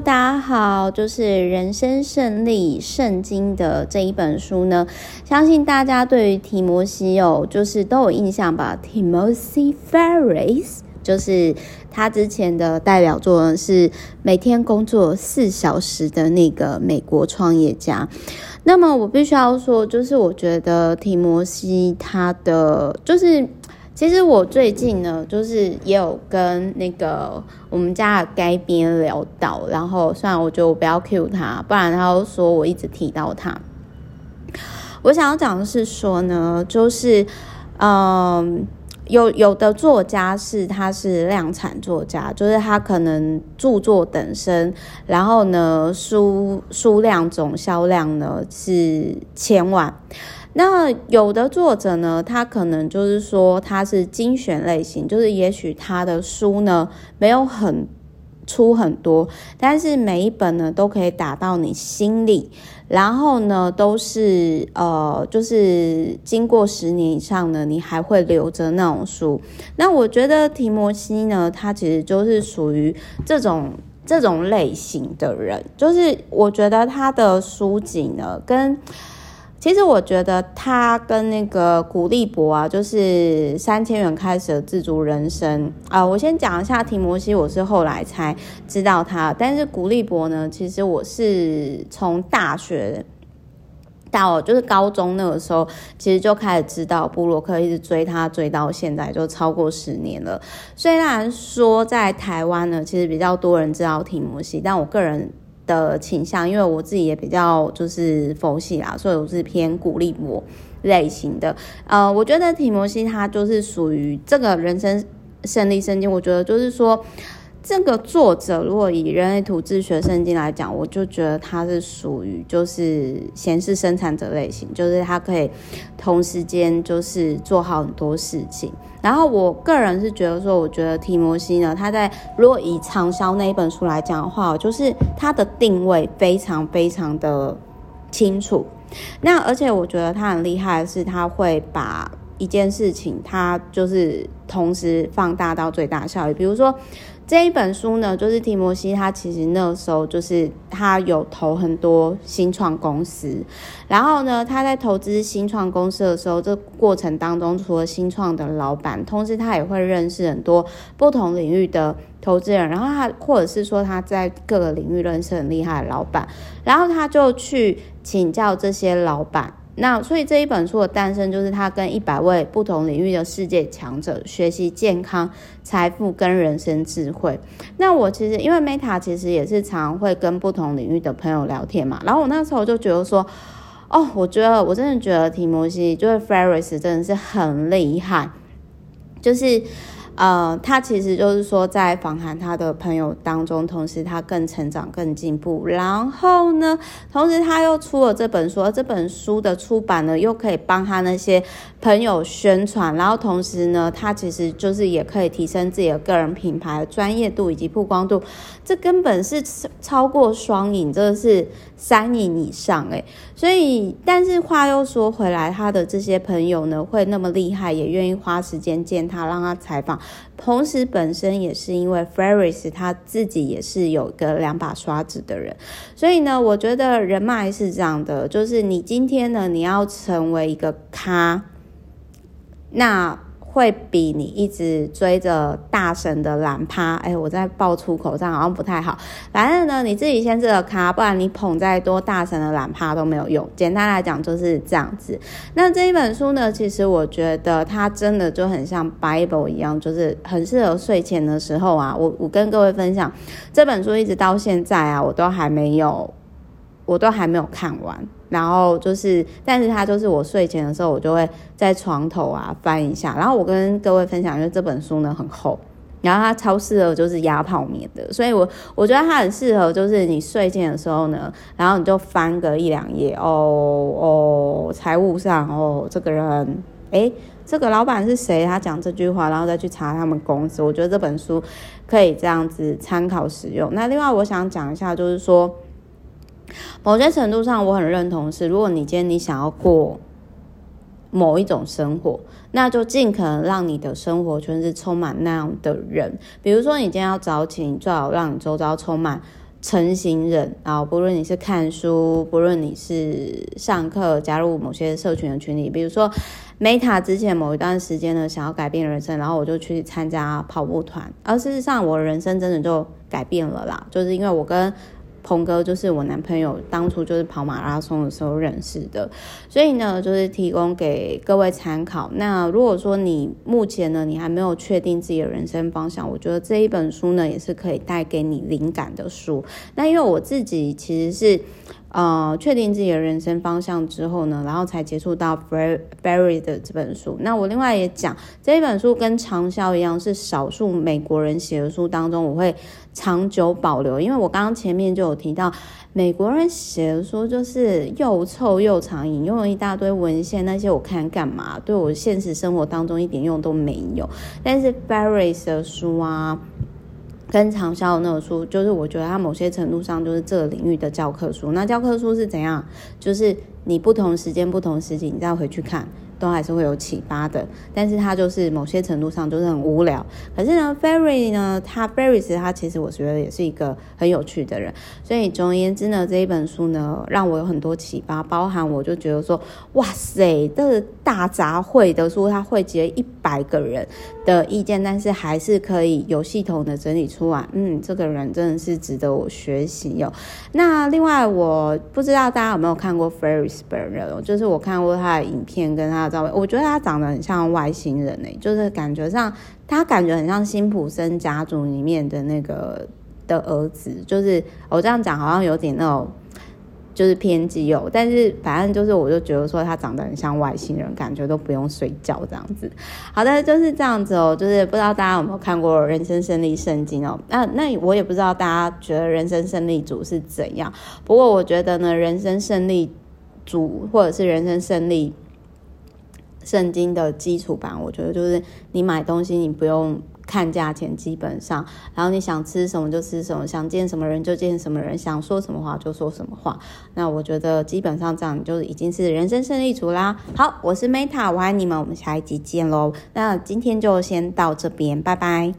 大家好，就是《人生胜利圣经》的这一本书呢，相信大家对于提摩西哦，就是都有印象吧？Timothy Ferris，就是他之前的代表作呢，是每天工作四小时的那个美国创业家。那么我必须要说，就是我觉得提摩西他的就是。其实我最近呢，就是也有跟那个我们家的该边聊到，然后虽然我觉得我不要 cue 他，不然他又说我一直提到他。我想要讲的是说呢，就是嗯，有有的作家是他是量产作家，就是他可能著作等身，然后呢书书量总销量呢是千万。那有的作者呢，他可能就是说他是精选类型，就是也许他的书呢没有很出很多，但是每一本呢都可以打到你心里，然后呢都是呃就是经过十年以上呢，你还会留着那种书。那我觉得提摩西呢，他其实就是属于这种这种类型的人，就是我觉得他的书籍呢跟。其实我觉得他跟那个古力伯啊，就是三千元开始的自主人生啊。我先讲一下提摩西，我是后来才知道他。但是古力伯呢，其实我是从大学到就是高中那个时候，其实就开始知道布洛克，一直追他追到现在就超过十年了。虽然说在台湾呢，其实比较多人知道提摩西，但我个人。的倾向，因为我自己也比较就是佛系啦，所以我是偏鼓励我类型的。呃，我觉得提摩西他就是属于这个人生胜利圣经，我觉得就是说。这个作者如果以人类图自学圣经来讲，我就觉得他是属于就是闲事生产者类型，就是他可以同时间就是做好很多事情。然后我个人是觉得说，我觉得提摩西呢，他在如果以畅销那一本书来讲的话，就是他的定位非常非常的清楚。那而且我觉得他很厉害的是，他会把一件事情，他就是同时放大到最大效益，比如说。这一本书呢，就是提摩西，他其实那时候就是他有投很多新创公司，然后呢，他在投资新创公司的时候，这过程当中除了新创的老板，同时他也会认识很多不同领域的投资人，然后他或者是说他在各个领域认识很厉害的老板，然后他就去请教这些老板。那所以这一本书的诞生，就是他跟一百位不同领域的世界强者学习健康、财富跟人生智慧。那我其实因为 Meta 其实也是常会跟不同领域的朋友聊天嘛，然后我那时候就觉得说，哦，我觉得我真的觉得提摩西就是 Ferris 真的是很厉害，就是。呃，他其实就是说，在访谈他的朋友当中，同时他更成长、更进步。然后呢，同时他又出了这本书，而这本书的出版呢，又可以帮他那些朋友宣传。然后同时呢，他其实就是也可以提升自己的个人品牌专业度以及曝光度。这根本是超过双赢，这是三赢以上诶。所以，但是话又说回来，他的这些朋友呢，会那么厉害，也愿意花时间见他，让他采访。同时，本身也是因为 Ferris 他自己也是有个两把刷子的人，所以呢，我觉得人脉是这样的，就是你今天呢，你要成为一个咖，那。会比你一直追着大神的懒趴，哎，我在爆粗口，这样好像不太好。反正呢，你自己先这个卡，不然你捧再多大神的懒趴都没有用。简单来讲就是这样子。那这一本书呢，其实我觉得它真的就很像 Bible 一样，就是很适合睡前的时候啊。我我跟各位分享这本书，一直到现在啊，我都还没有，我都还没有看完。然后就是，但是它就是我睡前的时候，我就会在床头啊翻一下。然后我跟各位分享，因为这本书呢很厚，然后它超适合就是压泡面的，所以我我觉得它很适合，就是你睡前的时候呢，然后你就翻个一两页哦哦，财务上哦，这个人诶，这个老板是谁？他讲这句话，然后再去查他们公司。我觉得这本书可以这样子参考使用。那另外我想讲一下，就是说。某些程度上，我很认同是，如果你今天你想要过某一种生活，那就尽可能让你的生活圈是充满那样的人。比如说，你今天要早起，你最好让你周遭充满成型人啊，不论你是看书，不论你是上课，加入某些社群的群里，比如说 Meta 之前某一段时间呢，想要改变人生，然后我就去参加跑步团，而事实上我的人生真的就改变了啦，就是因为我跟鹏哥就是我男朋友，当初就是跑马拉松的时候认识的，所以呢，就是提供给各位参考。那如果说你目前呢，你还没有确定自己的人生方向，我觉得这一本书呢，也是可以带给你灵感的书。那因为我自己其实是。呃，确定自己的人生方向之后呢，然后才接触到 Ferriss 的这本书。那我另外也讲，这一本书跟长销一样，是少数美国人写的书当中，我会长久保留。因为我刚刚前面就有提到，美国人写的书就是又臭又长，引用了一大堆文献，那些我看干嘛？对我现实生活当中一点用都没有。但是 Berry 的书啊。跟长销的那个书，就是我觉得它某些程度上就是这个领域的教科书。那教科书是怎样？就是你不同时间、不同时景，你再回去看。都还是会有启发的，但是它就是某些程度上就是很无聊。可是呢，Ferriss 呢，他 Ferriss 他其实我觉得也是一个很有趣的人。所以总而言之呢，这一本书呢，让我有很多启发，包含我就觉得说，哇塞，这大杂烩的书，它汇集了一百个人的意见，但是还是可以有系统的整理出来。嗯，这个人真的是值得我学习哟。那另外，我不知道大家有没有看过 Ferriss 本人，就是我看过他的影片跟他。我觉得他长得很像外星人诶，就是感觉上他感觉很像辛普森家族里面的那个的儿子，就是我这样讲好像有点那种就是偏激哦，但是反正就是我就觉得说他长得很像外星人，感觉都不用睡觉这样子。好的，就是这样子哦，就是不知道大家有没有看过《人生胜利圣经》哦？那那我也不知道大家觉得《人生胜利组》是怎样，不过我觉得呢，《人生胜利组》或者是《人生胜利》。圣经的基础版，我觉得就是你买东西，你不用看价钱，基本上，然后你想吃什么就吃什么，想见什么人就见什么人，想说什么话就说什么话。那我觉得基本上这样就已经是人生胜利组啦。好，我是 Meta，我爱你们，我们下一集见喽。那今天就先到这边，拜拜。